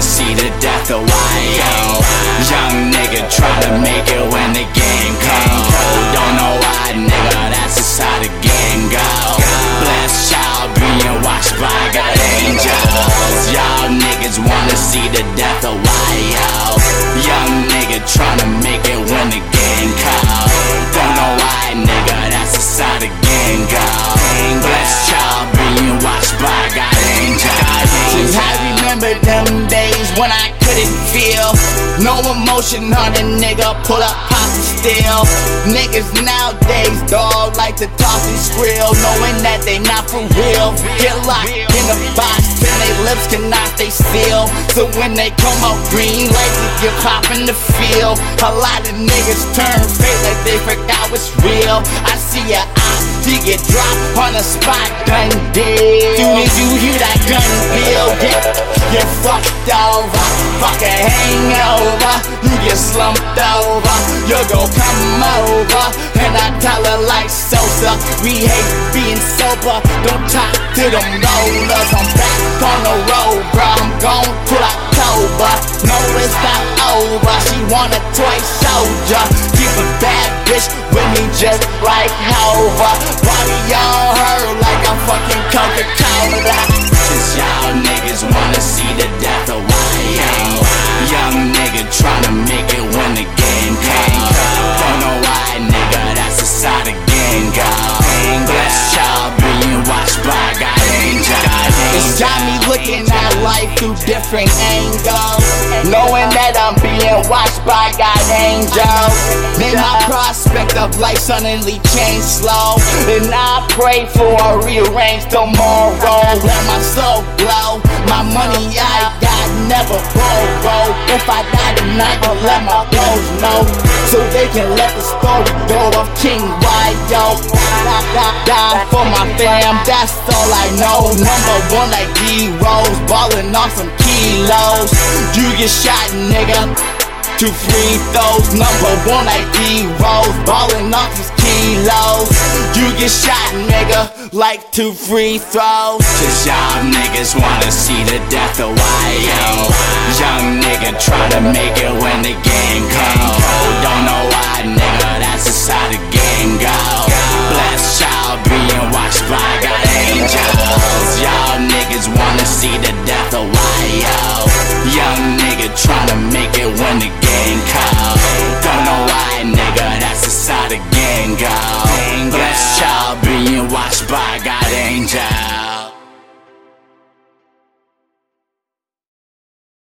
see the death of YO. Young nigga try to make when I couldn't feel no emotion on a nigga. Pull up, pop and. Niggas nowadays, dog, like to talk and skrill, knowing that they not for real. Get locked in a box, and they lips cannot stay still. So when they come out green, like to get pop in the field. A lot of niggas turn fake like they forgot what's real. I see ya, I see get dropped on a spot, gun deal. Soon as you hear that gun feel, get, get fucked over. Fuck a hangover, you get slumped over. You go come over, and I tell her like Sosa. We hate being sober, don't talk to them rollers. I'm back on the road, bro. I'm gone till October. No, it's not over. She want a toy soldier. Keep a bad bitch with me just like Hova. Body on her like I'm fucking Coca-Cola. Cause y'all niggas me looking at life through different angles. Knowing that I'm being watched by God angels. Then my prospect of life suddenly changed slow. And I pray for a rearranged tomorrow. Let my soul glow. My money I got never borrow. If I die tonight, I'll let my. So they can let the story go of King Yo. Die, for my fam, that's all I know. Number one like D-Rose, ballin' off some kilos. You get shot, nigga. Two free throws, number one like D-Rose, ballin' off some kilos. You get shot, nigga, like two free throws. Cause y'all niggas wanna see the death of YO. Young nigga try to make it when the game